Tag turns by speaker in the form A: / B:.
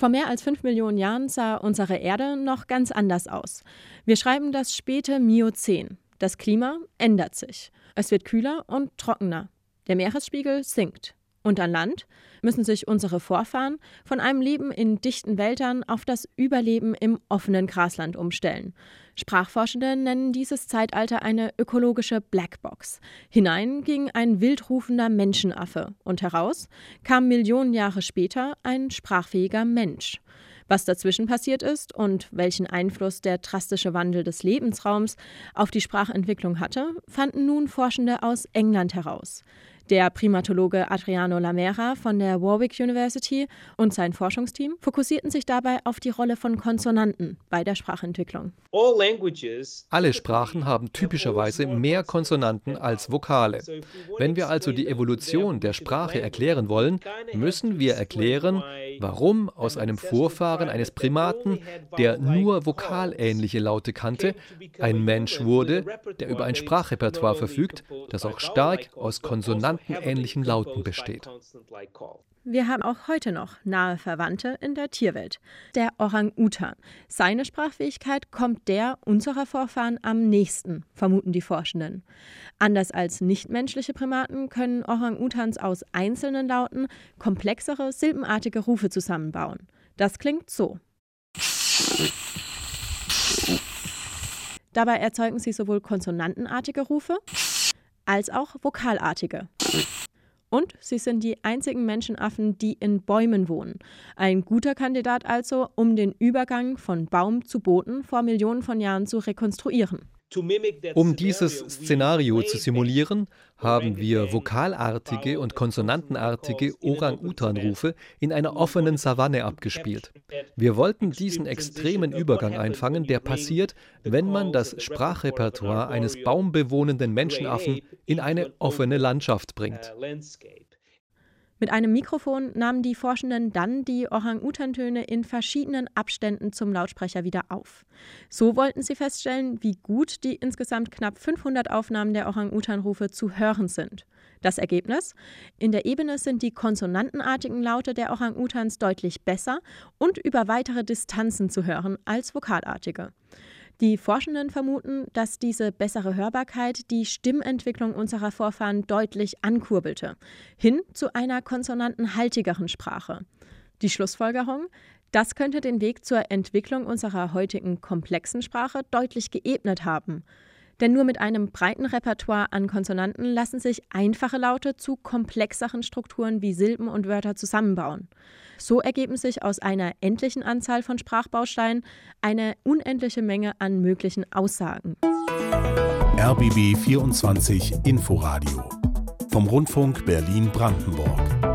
A: Vor mehr als fünf Millionen Jahren sah unsere Erde noch ganz anders aus. Wir schreiben das späte Miozän. Das Klima ändert sich. Es wird kühler und trockener. Der Meeresspiegel sinkt. Und an Land müssen sich unsere Vorfahren von einem Leben in dichten Wäldern auf das Überleben im offenen Grasland umstellen. Sprachforschende nennen dieses Zeitalter eine ökologische Blackbox. Hinein ging ein wildrufender Menschenaffe und heraus kam Millionen Jahre später ein sprachfähiger Mensch. Was dazwischen passiert ist und welchen Einfluss der drastische Wandel des Lebensraums auf die Sprachentwicklung hatte, fanden nun Forschende aus England heraus. Der Primatologe Adriano Lamera von der Warwick University und sein Forschungsteam fokussierten sich dabei auf die Rolle von Konsonanten bei der Sprachentwicklung.
B: Alle Sprachen haben typischerweise mehr Konsonanten als Vokale. Wenn wir also die Evolution der Sprache erklären wollen, müssen wir erklären, warum aus einem Vorfahren eines Primaten, der nur vokalähnliche Laute kannte, ein Mensch wurde, der über ein Sprachrepertoire verfügt, das auch stark aus Konsonanten ähnlichen Lauten besteht.
A: Wir haben auch heute noch nahe Verwandte in der Tierwelt. Der Orang-Utan. Seine Sprachfähigkeit kommt der unserer Vorfahren am nächsten, vermuten die Forschenden. Anders als nichtmenschliche Primaten können Orang-Utans aus einzelnen Lauten komplexere, silbenartige Rufe zusammenbauen. Das klingt so. Dabei erzeugen sie sowohl konsonantenartige Rufe als auch vokalartige. Und sie sind die einzigen Menschenaffen, die in Bäumen wohnen. Ein guter Kandidat also, um den Übergang von Baum zu Boden vor Millionen von Jahren zu rekonstruieren.
B: Um dieses Szenario zu simulieren, haben wir vokalartige und konsonantenartige Orang-Utan-Rufe in einer offenen Savanne abgespielt. Wir wollten diesen extremen Übergang einfangen, der passiert, wenn man das Sprachrepertoire eines baumbewohnenden Menschenaffen in eine offene Landschaft bringt.
A: Mit einem Mikrofon nahmen die Forschenden dann die Orang-Utan-Töne in verschiedenen Abständen zum Lautsprecher wieder auf. So wollten sie feststellen, wie gut die insgesamt knapp 500 Aufnahmen der Orang-Utan-Rufe zu hören sind. Das Ergebnis? In der Ebene sind die konsonantenartigen Laute der Orang-Utans deutlich besser und über weitere Distanzen zu hören als vokalartige. Die Forschenden vermuten, dass diese bessere Hörbarkeit die Stimmentwicklung unserer Vorfahren deutlich ankurbelte, hin zu einer konsonantenhaltigeren Sprache. Die Schlussfolgerung? Das könnte den Weg zur Entwicklung unserer heutigen komplexen Sprache deutlich geebnet haben. Denn nur mit einem breiten Repertoire an Konsonanten lassen sich einfache Laute zu komplexeren Strukturen wie Silben und Wörter zusammenbauen. So ergeben sich aus einer endlichen Anzahl von Sprachbausteinen eine unendliche Menge an möglichen Aussagen.
C: RBB 24 Inforadio vom Rundfunk Berlin-Brandenburg.